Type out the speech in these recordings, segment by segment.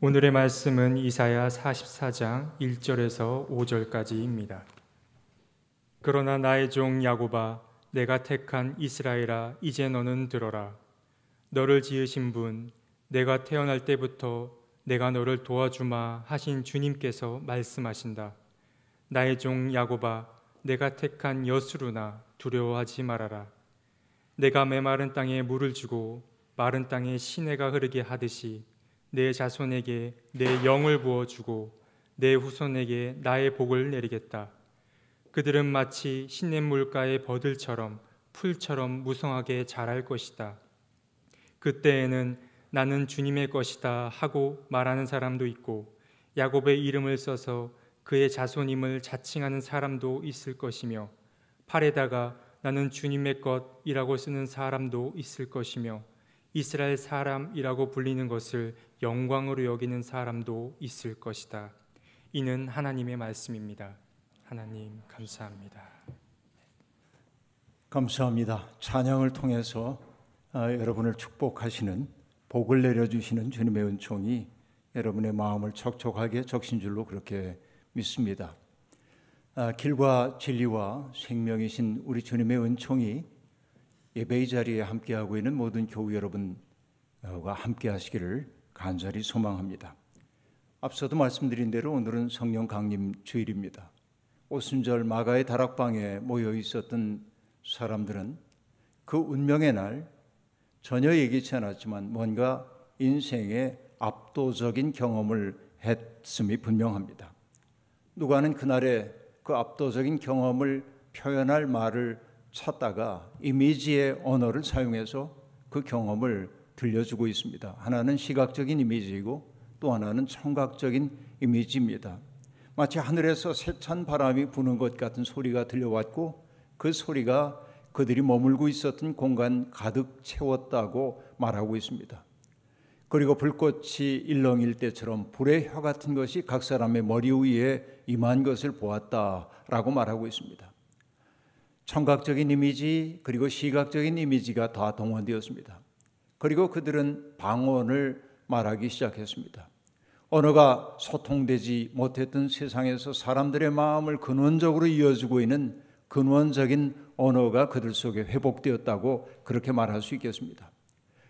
오늘의 말씀은 이사야 44장 1절에서 5절까지입니다. 그러나 나의 종 야고바 내가 택한 이스라엘아 이제 너는 들어라 너를 지으신 분 내가 태어날 때부터 내가 너를 도와주마 하신 주님께서 말씀하신다. 나의 종 야고바 내가 택한 여수루나 두려워하지 말아라. 내가 메마른 땅에 물을 주고 마른 땅에 시내가 흐르게 하듯이 내 자손에게 내 영을 부어 주고 내 후손에게 나의 복을 내리겠다. 그들은 마치 시냇물가의 버들처럼 풀처럼 무성하게 자랄 것이다. 그때에는 나는 주님의 것이다 하고 말하는 사람도 있고 야곱의 이름을 써서 그의 자손임을 자칭하는 사람도 있을 것이며 팔에다가 나는 주님의 것이라고 쓰는 사람도 있을 것이며 이스라엘 사람이라고 불리는 것을 영광으로 여기는 사람도 있을 것이다. 이는 하나님의 말씀입니다. 하나님 감사합니다. 감사합니다. 찬양을 통해서 아, 여러분을 축복하시는 복을 내려주시는 주님의 은총이 여러분의 마음을 촉촉하게 적신 줄로 그렇게 믿습니다. 아, 길과 진리와 생명이신 우리 주님의 은총이 예배의 자리에 함께하고 있는 모든 교우 여러분과 함께하시기를 간절히 소망합니다. 앞서도 말씀드린 대로 오늘은 성령 강림 주일입니다. 오순절 마가의 다락방에 모여 있었던 사람들은 그 운명의 날 전혀 예기치 않았지만 뭔가 인생의 압도적인 경험을 했음이 분명합니다. 누가는 그날의 그 압도적인 경험을 표현할 말을 찾다가 이미지의 언어를 사용해서 그 경험을 들려주고 있습니다. 하나는 시각적인 이미지이고 또 하나는 청각적인 이미지입니다. 마치 하늘에서 세찬 바람이 부는 것 같은 소리가 들려왔고 그 소리가 그들이 머물고 있었던 공간 가득 채웠다고 말하고 있습니다. 그리고 불꽃이 일렁일 때처럼 불의 혀 같은 것이 각 사람의 머리 위에 임한 것을 보았다라고 말하고 있습니다. 청각적인 이미지 그리고 시각적인 이미지가 다 동원되었습니다. 그리고 그들은 방언을 말하기 시작했습니다. 언어가 소통되지 못했던 세상에서 사람들의 마음을 근원적으로 이어주고 있는 근원적인 언어가 그들 속에 회복되었다고 그렇게 말할 수 있겠습니다.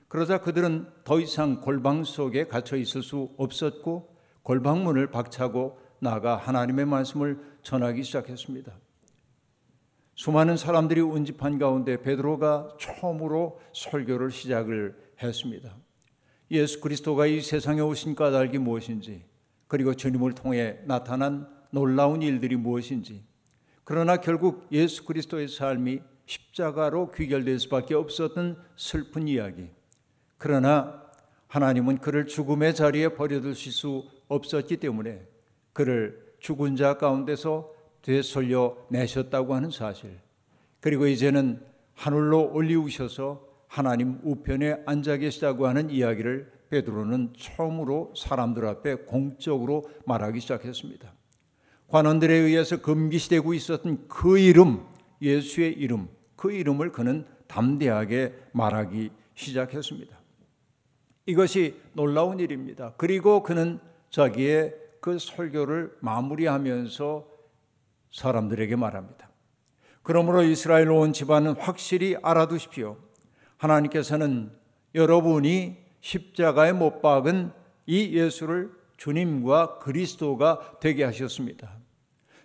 그러자 그들은 더 이상 골방 속에 갇혀 있을 수 없었고 골방문을 박차고 나가 하나님의 말씀을 전하기 시작했습니다. 수많은 사람들이 운집한 가운데 베드로가 처음으로 설교를 시작을 했습니다. 예수 그리스도가 이 세상에 오신 까닭이 무엇인지, 그리고 주님을 통해 나타난 놀라운 일들이 무엇인지, 그러나 결국 예수 그리스도의 삶이 십자가로 귀결될 수밖에 없었던 슬픈 이야기. 그러나 하나님은 그를 죽음의 자리에 버려두실 수 없었기 때문에 그를 죽은 자 가운데서 되솔려 내셨다고 하는 사실. 그리고 이제는 하늘로 올리우셔서 하나님 우편에 앉아 계시다고 하는 이야기를 베드로는 처음으로 사람들 앞에 공적으로 말하기 시작했습니다. 관원들에 의해서 금기시되고 있었던 그 이름, 예수의 이름, 그 이름을 그는 담대하게 말하기 시작했습니다. 이것이 놀라운 일입니다. 그리고 그는 자기의 그 설교를 마무리하면서 사람들에게 말합니다. 그러므로 이스라엘 온 집안은 확실히 알아두십시오. 하나님께서는 여러분이 십자가에 못 박은 이 예수를 주님과 그리스도가 되게 하셨습니다.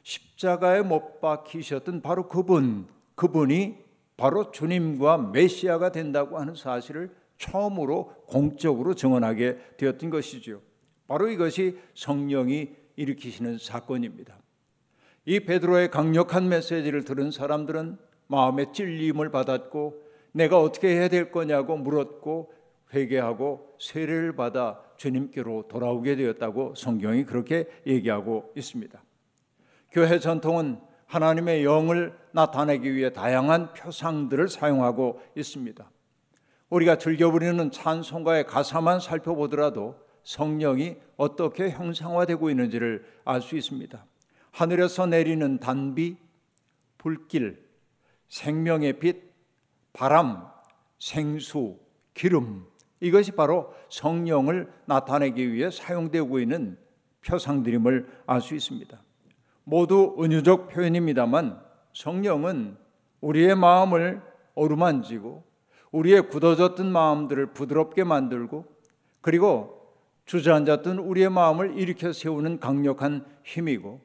십자가에 못 박히셨던 바로 그분, 그분이 바로 주님과 메시아가 된다고 하는 사실을 처음으로 공적으로 증언하게 되었던 것이죠. 바로 이것이 성령이 일으키시는 사건입니다. 이 베드로의 강력한 메시지를 들은 사람들은 마음의 찔림을 받았고 내가 어떻게 해야 될 거냐고 물었고 회개하고 세례를 받아 주님께로 돌아오게 되었다고 성경이 그렇게 얘기하고 있습니다. 교회 전통은 하나님의 영을 나타내기 위해 다양한 표상들을 사용하고 있습니다. 우리가 즐겨 부리는 찬송가의 가사만 살펴보더라도 성령이 어떻게 형상화되고 있는지를 알 수 있습니다. 하늘에서 내리는 단비, 불길, 생명의 빛, 바람, 생수, 기름, 이것이 바로 성령을 나타내기 위해 사용되고 있는 표상들임을 알 수 있습니다. 모두 은유적 표현입니다만 성령은 우리의 마음을 어루만지고 우리의 굳어졌던 마음들을 부드럽게 만들고 그리고 주저앉았던 우리의 마음을 일으켜 세우는 강력한 힘이고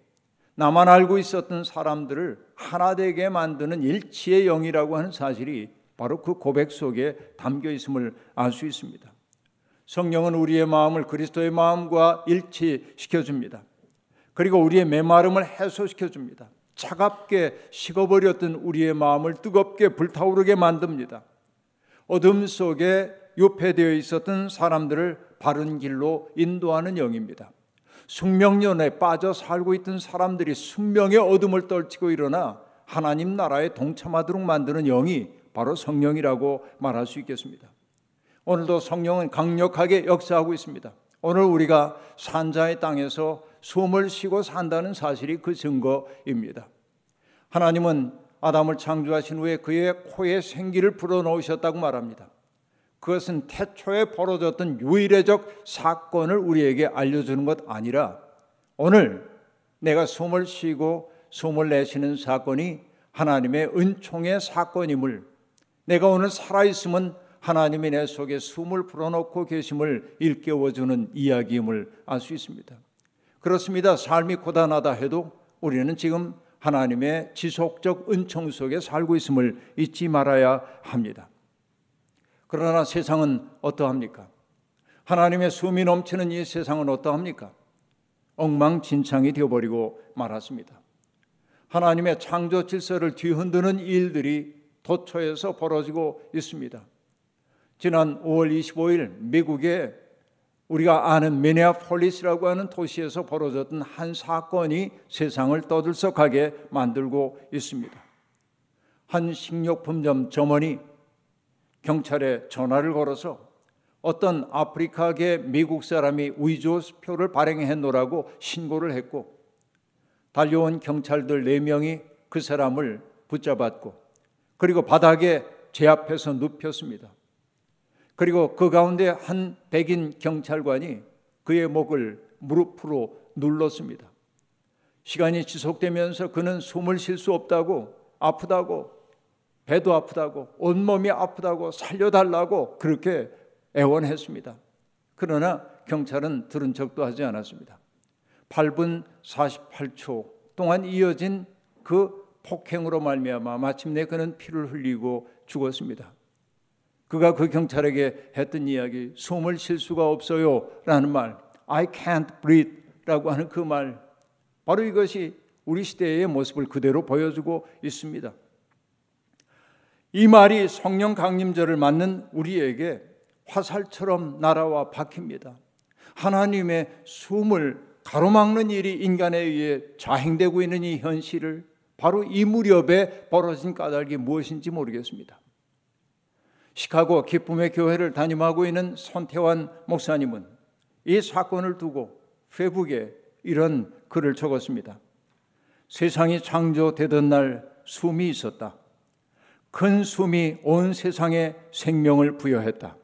나만 알고 있었던 사람들을 하나 되게 만드는 일치의 영이라고 하는 사실이 바로 그 고백 속에 담겨 있음을 알 수 있습니다. 성령은 우리의 마음을 그리스도의 마음과 일치시켜 줍니다. 그리고 우리의 메마름을 해소시켜 줍니다. 차갑게 식어버렸던 우리의 마음을 뜨겁게 불타오르게 만듭니다. 어둠 속에 유폐되어 있었던 사람들을 바른 길로 인도하는 영입니다. 숙명연에 빠져 살고 있던 사람들이 숙명의 어둠을 떨치고 일어나 하나님 나라에 동참하도록 만드는 영이 바로 성령이라고 말할 수 있겠습니다. 오늘도 성령은 강력하게 역사하고 있습니다. 오늘 우리가 산자의 땅에서 숨을 쉬고 산다는 사실이 그 증거입니다. 하나님은 아담을 창조하신 후에 그의 코에 생기를 불어넣으셨다고 말합니다. 그것은 태초에 벌어졌던 유일의적 사건을 우리에게 알려주는 것 아니라 오늘 내가 숨을 쉬고 숨을 내쉬는 사건이 하나님의 은총의 사건임을 내가 오늘 살아있으면 하나님이 내 속에 숨을 불어넣고 계심을 일깨워주는 이야기임을 알 수 있습니다. 그렇습니다. 삶이 고단하다 해도 우리는 지금 하나님의 지속적 은총 속에 살고 있음을 잊지 말아야 합니다. 그러나 세상은 어떠합니까? 하나님의 숨이 넘치는 이 세상은 어떠합니까? 엉망진창이 되어버리고 말았습니다. 하나님의 창조 질서를 뒤흔드는 일들이 도처에서 벌어지고 있습니다. 지난 5월 25일 미국의 우리가 아는 미네아폴리스라고 하는 도시에서 벌어졌던 한 사건이 세상을 떠들썩하게 만들고 있습니다. 한 식료품점 점원이 경찰에 전화를 걸어서 어떤 아프리카계 미국 사람이 위조표를 발행해 놓으라고 신고를 했고 달려온 경찰들 4명이 그 사람을 붙잡았고 그리고 바닥에 제 앞에서 눕혔습니다. 그리고 그 가운데 한 백인 경찰관이 그의 목을 무릎으로 눌렀습니다. 시간이 지속되면서 그는 숨을 쉴 수 없다고 아프다고 배도 아프다고 온몸이 아프다고 살려달라고 그렇게 애원했습니다. 그러나 경찰은 들은 척도 하지 않았습니다. 8분 48초 동안 이어진 그 폭행으로 말미암아 마침내 그는 피를 흘리고 죽었습니다. 그가 그 경찰에게 했던 이야기 숨을 쉴 수가 없어요라는 말 I can't breathe라고 하는 그 말 바로 이것이 우리 시대의 모습을 그대로 보여주고 있습니다. 이 말이 성령 강림절을 맞는 우리에게 화살처럼 날아와 박힙니다. 하나님의 숨을 가로막는 일이 인간에 의해 자행되고 있는 이 현실을 바로 이 무렵에 벌어진 까닭이 무엇인지 모르겠습니다. 시카고 기쁨의 교회를 담임하고 있는 손태환 목사님은 이 사건을 두고 페북에 이런 글을 적었습니다. 세상이 창조되던 날 숨이 있었다. 큰 숨이 온 세상에 생명을 부여했다.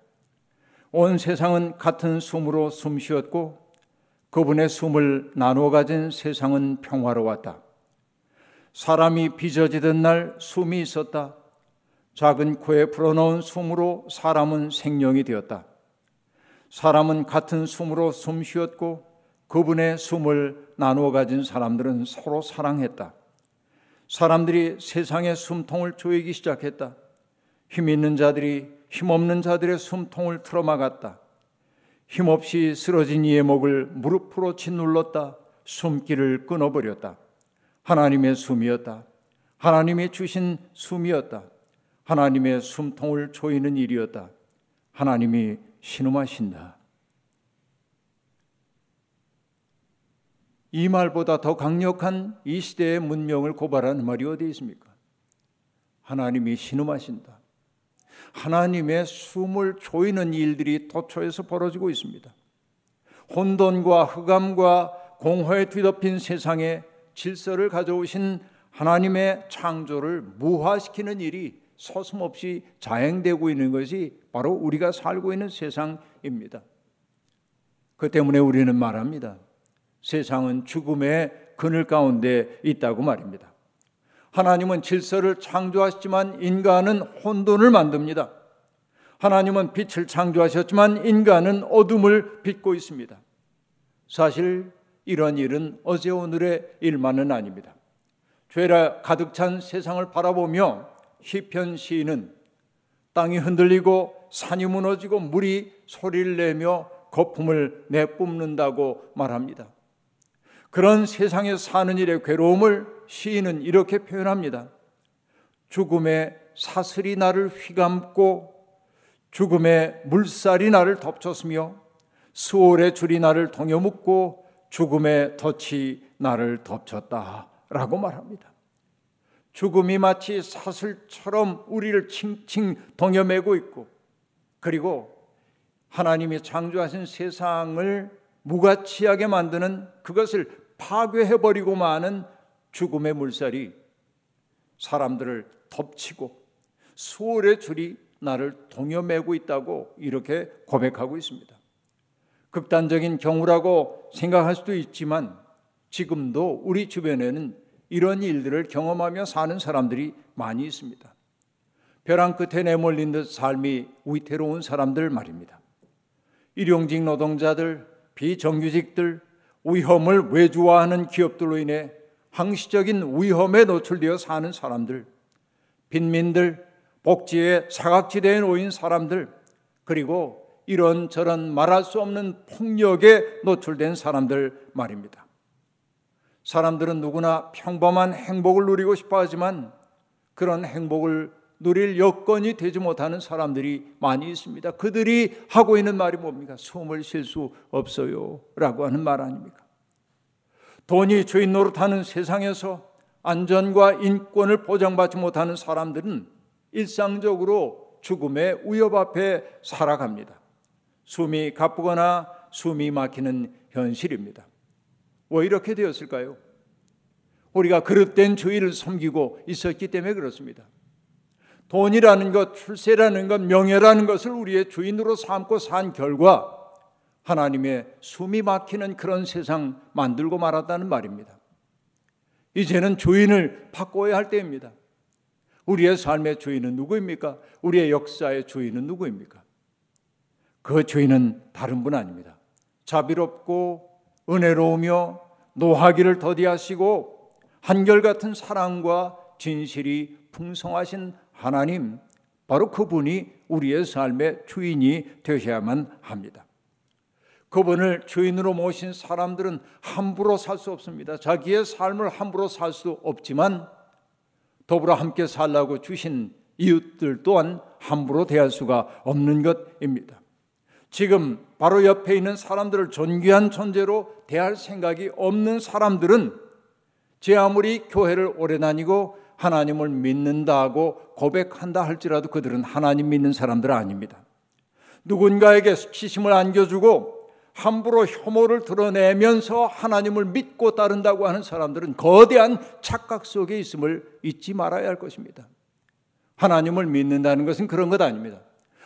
온 세상은 같은 숨으로 숨 쉬었고 그분의 숨을 나누어 가진 세상은 평화로웠다. 사람이 빚어지던 날 숨이 있었다. 작은 코에 불어넣은 숨으로 사람은 생명이 되었다. 사람은 같은 숨으로 숨 쉬었고 그분의 숨을 나누어 가진 사람들은 서로 사랑했다. 사람들이 세상의 숨통을 조이기 시작했다. 힘 있는 자들이 힘없는 자들의 숨통을 틀어막았다. 힘없이 쓰러진 이의 목을 무릎으로 짓눌렀다. 숨길을 끊어버렸다. 하나님의 숨이었다. 하나님이 주신 숨이었다. 하나님의 숨통을 조이는 일이었다. 하나님이 신음하신다. 이 말보다 더 강력한 이 시대의 문명을 고발하는 말이 어디 있습니까? 하나님이 신음하신다. 하나님의 숨을 조이는 일들이 도처에서 벌어지고 있습니다. 혼돈과 흑암과 공허에 뒤덮인 세상에 질서를 가져오신 하나님의 창조를 무화시키는 일이 서슴없이 자행되고 있는 것이 바로 우리가 살고 있는 세상입니다. 그 때문에 우리는 말합니다. 세상은 죽음의 그늘 가운데 있다고 말입니다. 하나님은 질서를 창조하셨지만 인간은 혼돈을 만듭니다. 하나님은 빛을 창조하셨지만 인간은 어둠을 빚고 있습니다. 사실 이런 일은 어제 오늘의 일만은 아닙니다. 죄라 가득 찬 세상을 바라보며 시편 시인은 땅이 흔들리고 산이 무너지고 물이 소리를 내며 거품을 내뿜는다고 말합니다. 그런 세상에 사는 일의 괴로움을 시인은 이렇게 표현합니다. 죽음의 사슬이 나를 휘감고 죽음의 물살이 나를 덮쳤으며 수월의 줄이 나를 동여묶고 죽음의 덫이 나를 덮쳤다라고 말합니다. 죽음이 마치 사슬처럼 우리를 칭칭 동여매고 있고 그리고 하나님이 창조하신 세상을 무가치하게 만드는 그것을 파괴해버리고 마는 죽음의 물살이 사람들을 덮치고 수월의 줄이 나를 동여매고 있다고 이렇게 고백하고 있습니다. 극단적인 경우라고 생각할 수도 있지만 지금도 우리 주변에는 이런 일들을 경험하며 사는 사람들이 많이 있습니다. 벼랑 끝에 내몰린 듯 삶이 위태로운 사람들 말입니다. 일용직 노동자들, 비정규직들, 위험을 외주화하는 기업들로 인해 항시적인 위험에 노출되어 사는 사람들, 빈민들, 복지의 사각지대에 놓인 사람들, 그리고 이런저런 말할 수 없는 폭력에 노출된 사람들 말입니다. 사람들은 누구나 평범한 행복을 누리고 싶어 하지만 그런 행복을 누릴 여건이 되지 못하는 사람들이 많이 있습니다. 그들이 하고 있는 말이 뭡니까? 숨을 쉴 수 없어요. 라고 하는 말 아닙니까? 돈이 주인 노릇하는 세상에서 안전과 인권을 보장받지 못하는 사람들은 일상적으로 죽음의 위협 앞에 살아갑니다. 숨이 가쁘거나 숨이 막히는 현실입니다. 왜 이렇게 되었을까요? 우리가 그릇된 주의를 섬기고 있었기 때문에 그렇습니다. 돈이라는 것, 출세라는 것, 명예라는 것을 우리의 주인으로 삼고 산 결과 하나님의 숨이 막히는 그런 세상 만들고 말았다는 말입니다. 이제는 주인을 바꿔야 할 때입니다. 우리의 삶의 주인은 누구입니까? 우리의 역사의 주인은 누구입니까? 그 주인은 다른 분 아닙니다. 자비롭고 은혜로우며 노하기를 더디하시고 한결같은 사랑과 진실이 풍성하신 하나님, 바로 그분이 우리의 삶의 주인이 되셔야만 합니다. 그분을 주인으로 모신 사람들은 함부로 살 수 없습니다. 자기의 삶을 함부로 살 수 없지만 더불어 함께 살라고 주신 이웃들 또한 함부로 대할 수가 없는 것입니다. 지금 바로 옆에 있는 사람들을 존귀한 존재로 대할 생각이 없는 사람들은 제 아무리 교회를 오래 다니고 하나님을 믿는다고 고백한다 할지라도 그들은 하나님 믿는 사람들 아닙니다. 누군가에게 수치심을 안겨주고 함부로 혐오를 드러내면서 하나님을 믿고 따른다고 하는 사람들은 거대한 착각 속에 있음을 잊지 말아야 할 것입니다. 하나님을 믿는다는 것은 그런 것 아닙니다.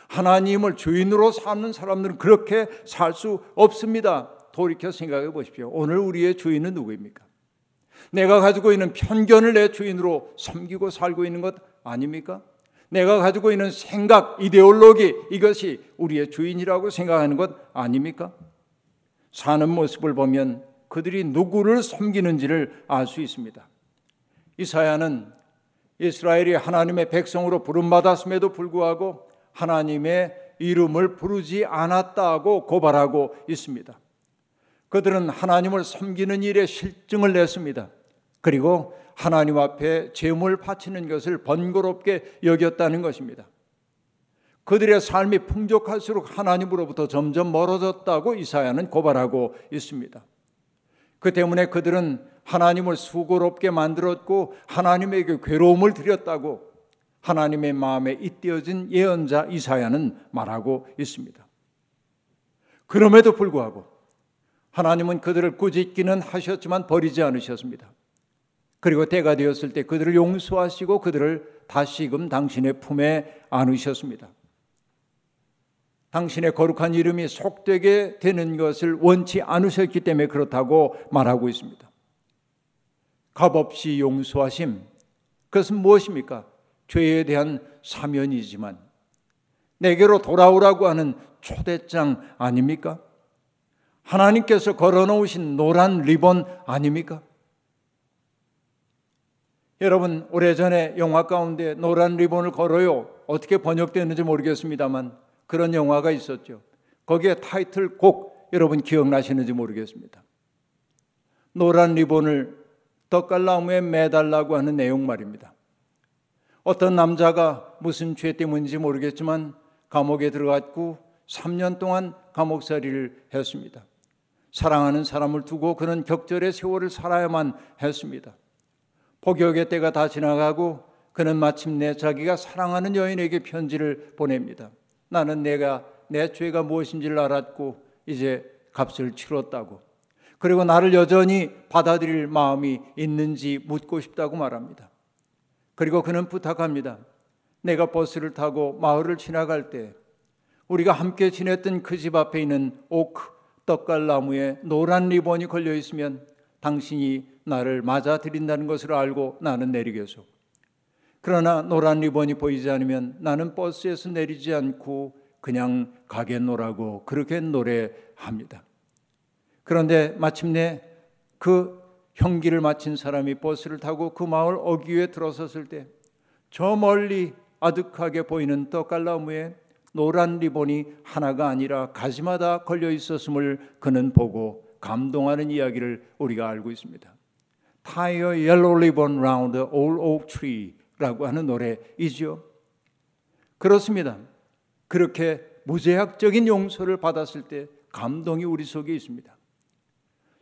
하나님을 주인으로 삼는 사람들은 그렇게 살 수 없습니다. 돌이켜 생각해 보십시오. 오늘 우리의 주인은 누구입니까? 내가 가지고 있는 편견을 내 주인으로 섬기고 살고 있는 것 아닙니까? 내가 가지고 있는 생각, 이데올로기 이것이 우리의 주인이라고 생각하는 것 아닙니까? 사는 모습을 보면 그들이 누구를 섬기는지를 알 수 있습니다. 이사야는 이스라엘이 하나님의 백성으로 부름받았음에도 불구하고 하나님의 이름을 부르지 않았다고 고발하고 있습니다. 그들은 하나님을 섬기는 일에 실증을 냈습니다. 그리고 하나님 앞에 제물 바치는 것을 번거롭게 여겼다는 것입니다. 그들의 삶이 풍족할수록 하나님으로부터 점점 멀어졌다고 이사야는 고발하고 있습니다. 그 때문에 그들은 하나님을 수고롭게 만들었고 하나님에게 괴로움을 드렸다고 하나님의 마음에 잇대어진 예언자 이사야는 말하고 있습니다. 그럼에도 불구하고 하나님은 그들을 꾸짖기는 하셨지만 버리지 않으셨습니다. 그리고 때가 되었을 때 그들을 용서하시고 그들을 다시금 당신의 품에 안으셨습니다. 당신의 거룩한 이름이 속되게 되는 것을 원치 않으셨기 때문에 그렇다고 말하고 있습니다. 값없이 용서하심. 그것은 무엇입니까? 죄에 대한 사면이지만 내게로 돌아오라고 하는 초대장 아닙니까? 하나님께서 걸어놓으신 노란 리본 아닙니까? 여러분, 오래전에 영화 가운데 노란 리본을 걸어요. 어떻게 번역되는지 모르겠습니다만 그런 영화가 있었죠. 거기에 타이틀 곡 여러분 기억나시는지 모르겠습니다. 노란 리본을 떡갈나무에 매달라고 하는 내용 말입니다. 어떤 남자가 무슨 죄 때문인지 모르겠지만 감옥에 들어갔고 3년 동안 감옥살이를 했습니다. 사랑하는 사람을 두고 그는 격절의 세월을 살아야만 했습니다. 복역의 때가 다 지나가고 그는 마침내 자기가 사랑하는 여인에게 편지를 보냅니다. 나는 내가 내 죄가 무엇인지를 알았고 이제 값을 치렀다고. 그리고 나를 여전히 받아들일 마음이 있는지 묻고 싶다고 말합니다. 그리고 그는 부탁합니다. 내가 버스를 타고 마을을 지나갈 때 우리가 함께 지냈던 그 집 앞에 있는 오크 떡갈나무에 노란 리본이 걸려 있으면 당신이 나를 맞아들인다는 것을 알고 나는 내리겠소. 그러나 노란 리본이 보이지 않으면 나는 버스에서 내리지 않고 그냥 가겠노라고 그렇게 노래합니다. 그런데 마침내 그 형기를 마친 사람이 버스를 타고 그 마을 어귀에 들어섰을 때 저 멀리 아득하게 보이는 떡갈나무에 노란 리본이 하나가 아니라 가지마다 걸려 있었음을 그는 보고 감동하는 이야기를 우리가 알고 있습니다. Tie a yellow ribbon round old oak tree라고 하는 노래이죠. 그렇습니다. 그렇게 무제약적인 용서를 받았을 때 감동이 우리 속에 있습니다.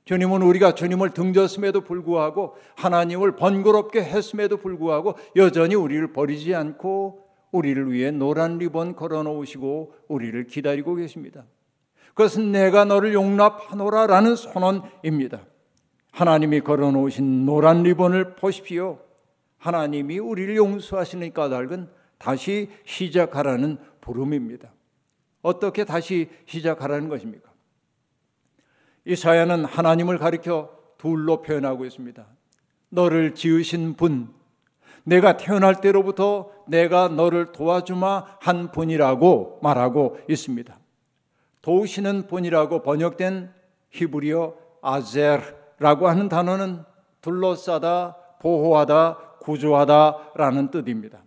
주님은 우리가 주님을 등졌음에도 불구하고 하나님을 번거롭게 했음에도 불구하고 여전히 우리를 버리지 않고 우리를 위해 노란 리본 걸어 놓으시고 우리를 기다리고 계십니다. 그것은 내가 너를 용납하노라 라는 선언입니다. 하나님이 걸어 놓으신 노란 리본을 보십시오. 하나님이 우리를 용서하시는 까닭은 다시 시작하라는 부름입니다. 어떻게 다시 시작하라는 것입니까? 이사야는 하나님을 가리켜 둘로 표현하고 있습니다. 너를 지으신 분, 내가 태어날 때로부터 내가 너를 도와주마 한 분이라고 말하고 있습니다. 도우시는 분이라고 번역된 히브리어 아젤라고 하는 단어는 둘러싸다, 보호하다, 구조하다라는 뜻입니다.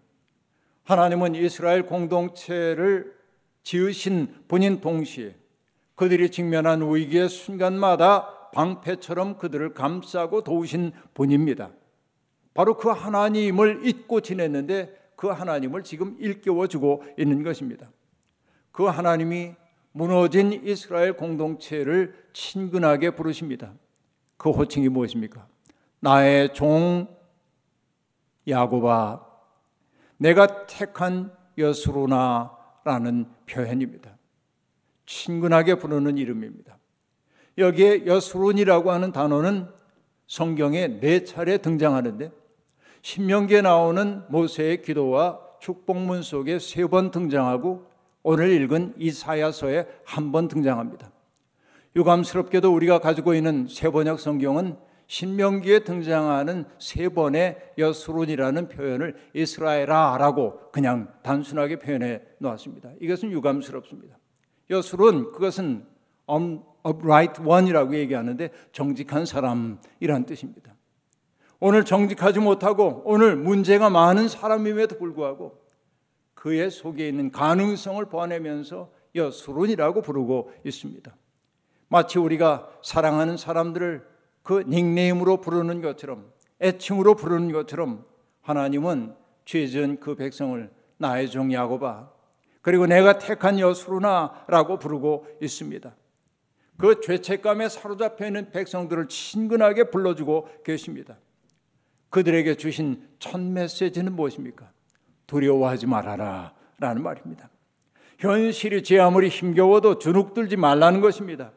하나님은 이스라엘 공동체를 지으신 분인 동시에 그들이 직면한 위기의 순간마다 방패처럼 그들을 감싸고 도우신 분입니다. 바로 그 하나님을 잊고 지냈는데 그 하나님을 지금 일깨워 주고 있는 것입니다. 그 하나님이 무너진 이스라엘 공동체를 친근하게 부르십니다. 그 호칭이 무엇입니까? 나의 종 야고바 내가 택한 여수로나라는 표현입니다. 친근하게 부르는 이름입니다. 여기에 여수론이라고 하는 단어는 성경에 네 차례 등장하는데 신명기에 나오는 모세의 기도와 축복문 속에 세 번 등장하고 오늘 읽은 이사야서에 한 번 등장합니다. 유감스럽게도 우리가 가지고 있는 세번역 성경은 신명기에 등장하는 세 번의 여수론이라는 표현을 이스라엘아라고 그냥 단순하게 표현해 놓았습니다. 이것은 유감스럽습니다. 여술은 그것은 upright one이라고 얘기하는데 정직한 사람이란 뜻입니다. 오늘 정직하지 못하고 오늘 문제가 많은 사람임에도 불구하고 그의 속에 있는 가능성을 보완하면서 여수론이라고 부르고 있습니다. 마치 우리가 사랑하는 사람들을 그 닉네임으로 부르는 것처럼 애칭으로 부르는 것처럼 하나님은 죄진 그 백성을 나의 종 야고바 그리고 내가 택한 여수로나라고 부르고 있습니다. 그 죄책감에 사로잡혀 있는 백성들을 친근하게 불러주고 계십니다. 그들에게 주신 첫 메시지는 무엇입니까? 두려워하지 말아라 라는 말입니다. 현실이 제 아무리 힘겨워도 주눅들지 말라는 것입니다.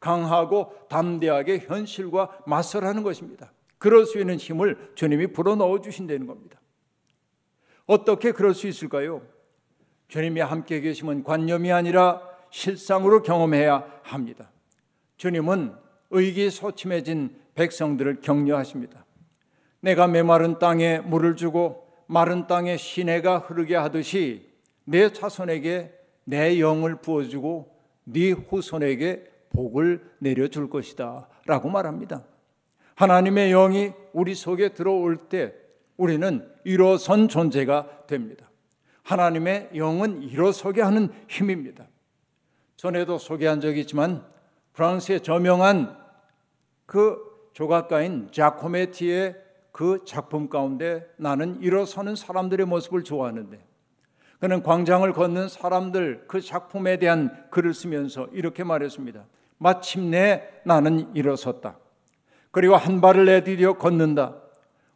강하고 담대하게 현실과 맞서라는 것입니다. 그럴 수 있는 힘을 주님이 불어넣어 주신다는 겁니다. 어떻게 그럴 수 있을까요? 주님이 함께 계시면 관념이 아니라 실상으로 경험해야 합니다. 주님은 의기소침해진 백성들을 격려하십니다. 내가 메마른 땅에 물을 주고 마른 땅에 시내가 흐르게 하듯이 내 자손에게 내 영을 부어주고 네 후손에게 복을 내려줄 것이다 라고 말합니다. 하나님의 영이 우리 속에 들어올 때 우리는 일어선 존재가 됩니다. 하나님의 영은 일어서게 하는 힘입니다. 전에도 소개한 적이 있지만 프랑스의 저명한 그 조각가인 자코메티의 그 작품 가운데 나는 일어서는 사람들의 모습을 좋아하는데 그는 광장을 걷는 사람들 그 작품에 대한 글을 쓰면서 이렇게 말했습니다. 마침내 나는 일어섰다. 그리고 한 발을 내디뎌 걷는다.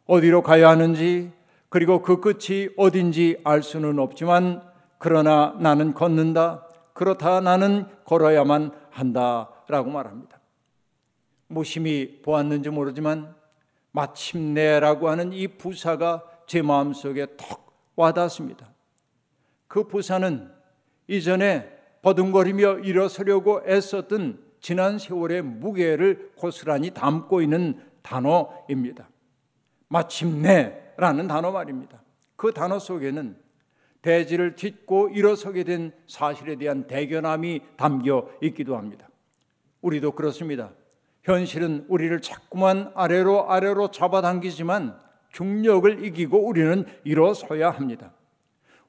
어디로 가야 하는지 그리고 그 끝이 어딘지 알 수는 없지만 그러나 나는 걷는다. 그렇다 나는 걸어야만 한다라고 말합니다. 무심히 보았는지 모르지만 마침내라고 하는 이 부사가 제 마음속에 턱 와닿습니다. 그 부사는 이전에 버둥거리며 일어서려고 애썼던 지난 세월의 무게를 고스란히 담고 있는 단어입니다. 마침내라는 단어 말입니다. 그 단어 속에는 대지를 딛고 일어서게 된 사실에 대한 대견함이 담겨 있기도 합니다. 우리도 그렇습니다. 현실은 우리를 자꾸만 아래로 아래로 잡아당기지만 중력을 이기고 우리는 일어서야 합니다.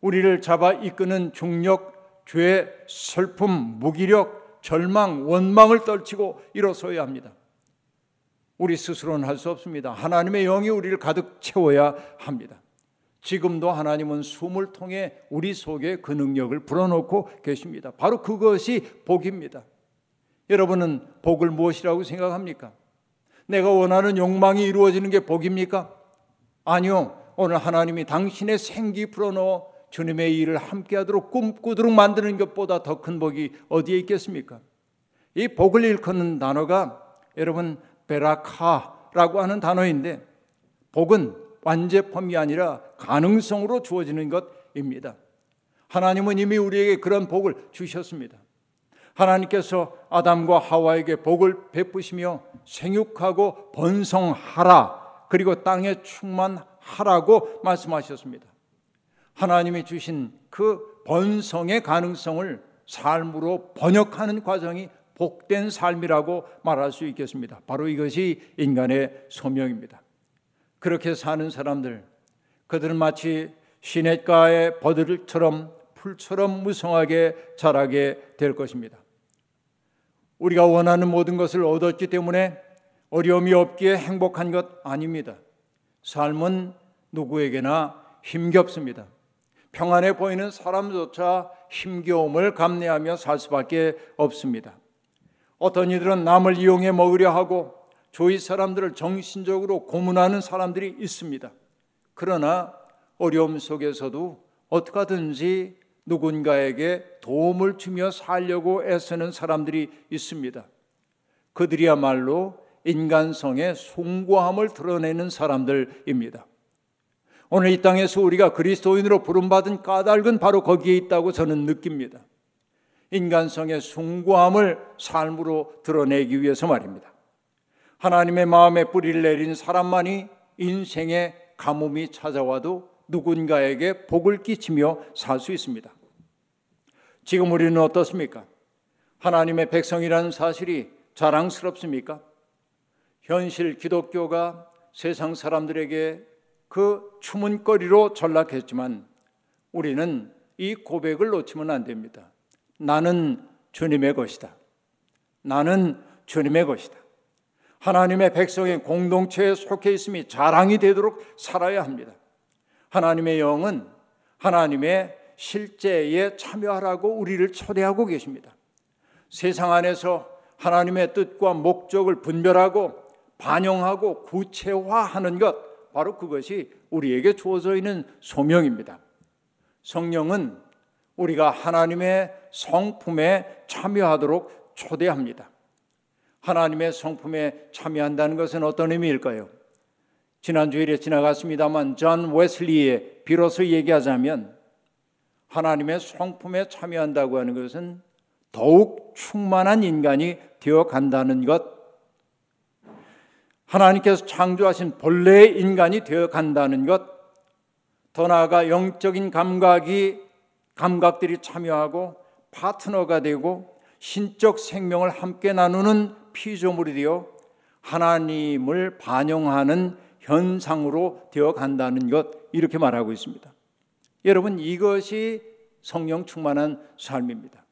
우리를 잡아 이끄는 중력, 죄, 슬픔, 무기력, 절망, 원망을 떨치고 일어서야 합니다. 우리 스스로는 할 수 없습니다. 하나님의 영이 우리를 가득 채워야 합니다. 지금도 하나님은 숨을 통해 우리 속에 그 능력을 불어넣고 계십니다. 바로 그것이 복입니다. 여러분은 복을 무엇이라고 생각합니까? 내가 원하는 욕망이 이루어지는 게 복입니까? 아니요. 오늘 하나님이 당신의 생기 불어넣어 주님의 일을 함께 하도록 꿈꾸도록 만드는 것보다 더 큰 복이 어디에 있겠습니까? 이 복을 일컫는 단어가 여러분 베라카라고 하는 단어인데 복은 완제품이 아니라 가능성으로 주어지는 것입니다. 하나님은 이미 우리에게 그런 복을 주셨습니다. 하나님께서 아담과 하와에게 복을 베푸시며 생육하고 번성하라 그리고 땅에 충만하라고 말씀하셨습니다. 하나님이 주신 그 번성의 가능성을 삶으로 번역하는 과정이 복된 삶이라고 말할 수 있겠습니다. 바로 이것이 인간의 소명입니다. 그렇게 사는 사람들, 그들은 마치 시냇가의 버들처럼 풀처럼 무성하게 자라게 될 것입니다. 우리가 원하는 모든 것을 얻었기 때문에 어려움이 없기에 행복한 것 아닙니다. 삶은 누구에게나 힘겹습니다. 평안해 보이는 사람조차 힘겨움을 감내하며 살 수밖에 없습니다. 어떤 이들은 남을 이용해 먹으려 하고 조이 사람들을 정신적으로 고문하는 사람들이 있습니다. 그러나 어려움 속에서도 어떻게든지 누군가에게 도움을 주며 살려고 애쓰는 사람들이 있습니다. 그들이야말로 인간성의 숭고함을 드러내는 사람들입니다. 오늘 이 땅에서 우리가 그리스도인으로 부름받은 까닭은 바로 거기에 있다고 저는 느낍니다. 인간성의 숭고함을 삶으로 드러내기 위해서 말입니다. 하나님의 마음에 뿌리를 내린 사람만이 인생의 가뭄이 찾아와도 누군가에게 복을 끼치며 살 수 있습니다. 지금 우리는 어떻습니까? 하나님의 백성이라는 사실이 자랑스럽습니까? 현실 기독교가 세상 사람들에게 그 추문거리로 전락했지만 우리는 이 고백을 놓치면 안 됩니다. 나는 주님의 것이다. 나는 주님의 것이다. 하나님의 백성의 공동체에 속해 있음이 자랑이 되도록 살아야 합니다. 하나님의 영은 하나님의 실제에 참여하라고 우리를 초대하고 계십니다. 세상 안에서 하나님의 뜻과 목적을 분별하고 반영하고 구체화하는 것 바로 그것이 우리에게 주어져 있는 소명입니다. 성령은 우리가 하나님의 성품에 참여하도록 초대합니다. 하나님의 성품에 참여한다는 것은 어떤 의미일까요? 지난 주일에 지나갔습니다만 존 웨슬리의 빌어서 얘기하자면 하나님의 성품에 참여한다고 하는 것은 더욱 충만한 인간이 되어 간다는 것, 하나님께서 창조하신 본래의 인간이 되어 간다는 것, 더 나아가 영적인 감각이 감각들이 참여하고 파트너가 되고 신적 생명을 함께 나누는 피조물이 되어 하나님을 반영하는 현상으로 되어 간다는 것. 이렇게 말하고 있습니다. 여러분 이것이 성령 충만한 삶입니다.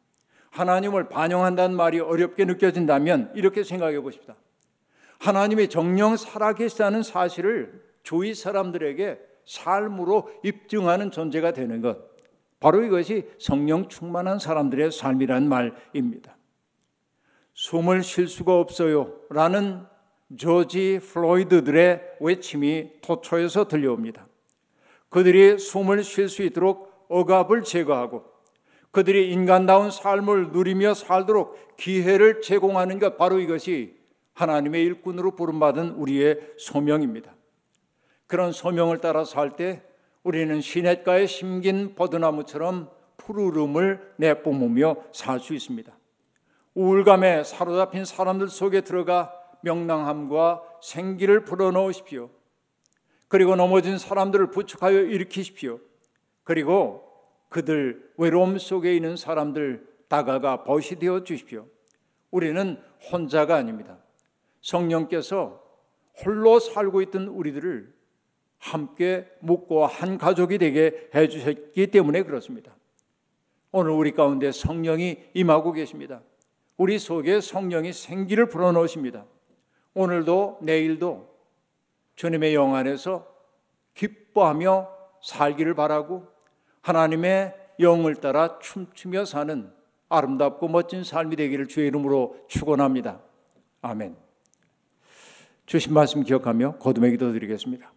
하나님을 반영한다는 말이 어렵게 느껴진다면 이렇게 생각해 보십시다. 하나님의 정령 살아계시다는 사실을 주위 사람들에게 삶으로 입증하는 존재가 되는 것. 바로 이것이 성령 충만한 사람들의 삶이란 말입니다. 숨을 쉴 수가 없어요. 라는 조지 플로이드들의 외침이 토초에서 들려옵니다. 그들이 숨을 쉴 수 있도록 억압을 제거하고 그들이 인간다운 삶을 누리며 살도록 기회를 제공하는 것 바로 이것이 하나님의 일꾼으로 부름받은 우리의 소명입니다. 그런 소명을 따라 살 때 우리는 시냇가에 심긴 버드나무처럼 푸르름을 내뿜으며 살 수 있습니다. 우울감에 사로잡힌 사람들 속에 들어가 명랑함과 생기를 불어넣으십시오. 그리고 넘어진 사람들을 부축하여 일으키십시오. 그리고 그들 외로움 속에 있는 사람들 다가가 벗이 되어 주십시오. 우리는 혼자가 아닙니다. 성령께서 홀로 살고 있던 우리들을 함께 묵고 한 가족이 되게 해 주셨기 때문에 그렇습니다. 오늘 우리 가운데 성령이 임하고 계십니다. 우리 속에 성령이 생기를 불어넣으십니다. 오늘도 내일도 주님의 영 안에서 기뻐하며 살기를 바라고 하나님의 영을 따라 춤추며 사는 아름답고 멋진 삶이 되기를 주의 이름으로 축원합니다. 아멘. 주신 말씀 기억하며 거듭의 기도 드리겠습니다.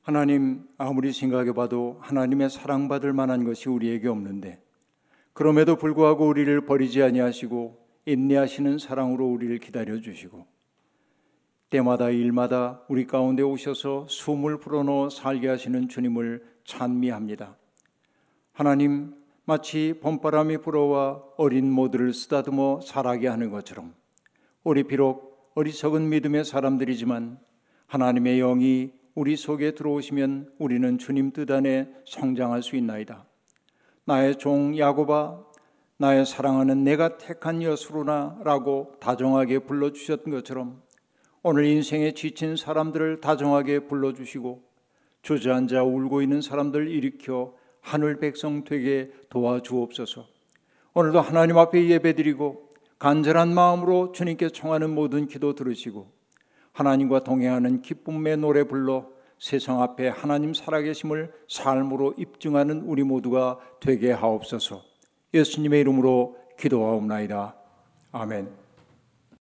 하나님 아무리 생각해 봐도 하나님의 사랑받을 만한 것이 우리에게 없는데 그럼에도 불구하고 우리를 버리지 아니하시고 인내하시는 사랑으로 우리를 기다려 주시고 때마다 일마다 우리 가운데 오셔서 숨을 불어넣어 살게 하시는 주님을 찬미합니다. 하나님 마치 봄바람이 불어와 어린 모들을 쓰다듬어 자라게 하는 것처럼 우리 비록 어리석은 믿음의 사람들이지만 하나님의 영이 우리 속에 들어오시면 우리는 주님 뜻 안에 성장할 수 있나이다. 나의 종 야고바 나의 사랑하는 내가 택한 여수로나라고 다정하게 불러 주셨던 것처럼 오늘 인생에 지친 사람들을 다정하게 불러 주시고 주저앉아 울고 있는 사람들 일으켜 하늘 백성 되게 도와주옵소서. 오늘도 하나님 앞에 예배드리고 간절한 마음으로 주님께 청하는 모든 기도 들으시고 하나님과 동행하는 기쁨의 노래 불러 세상 앞에 하나님 살아계심을 삶으로 입증하는 우리 모두가 되게 하옵소서. 예수님의 이름으로 기도하옵나이다. 아멘.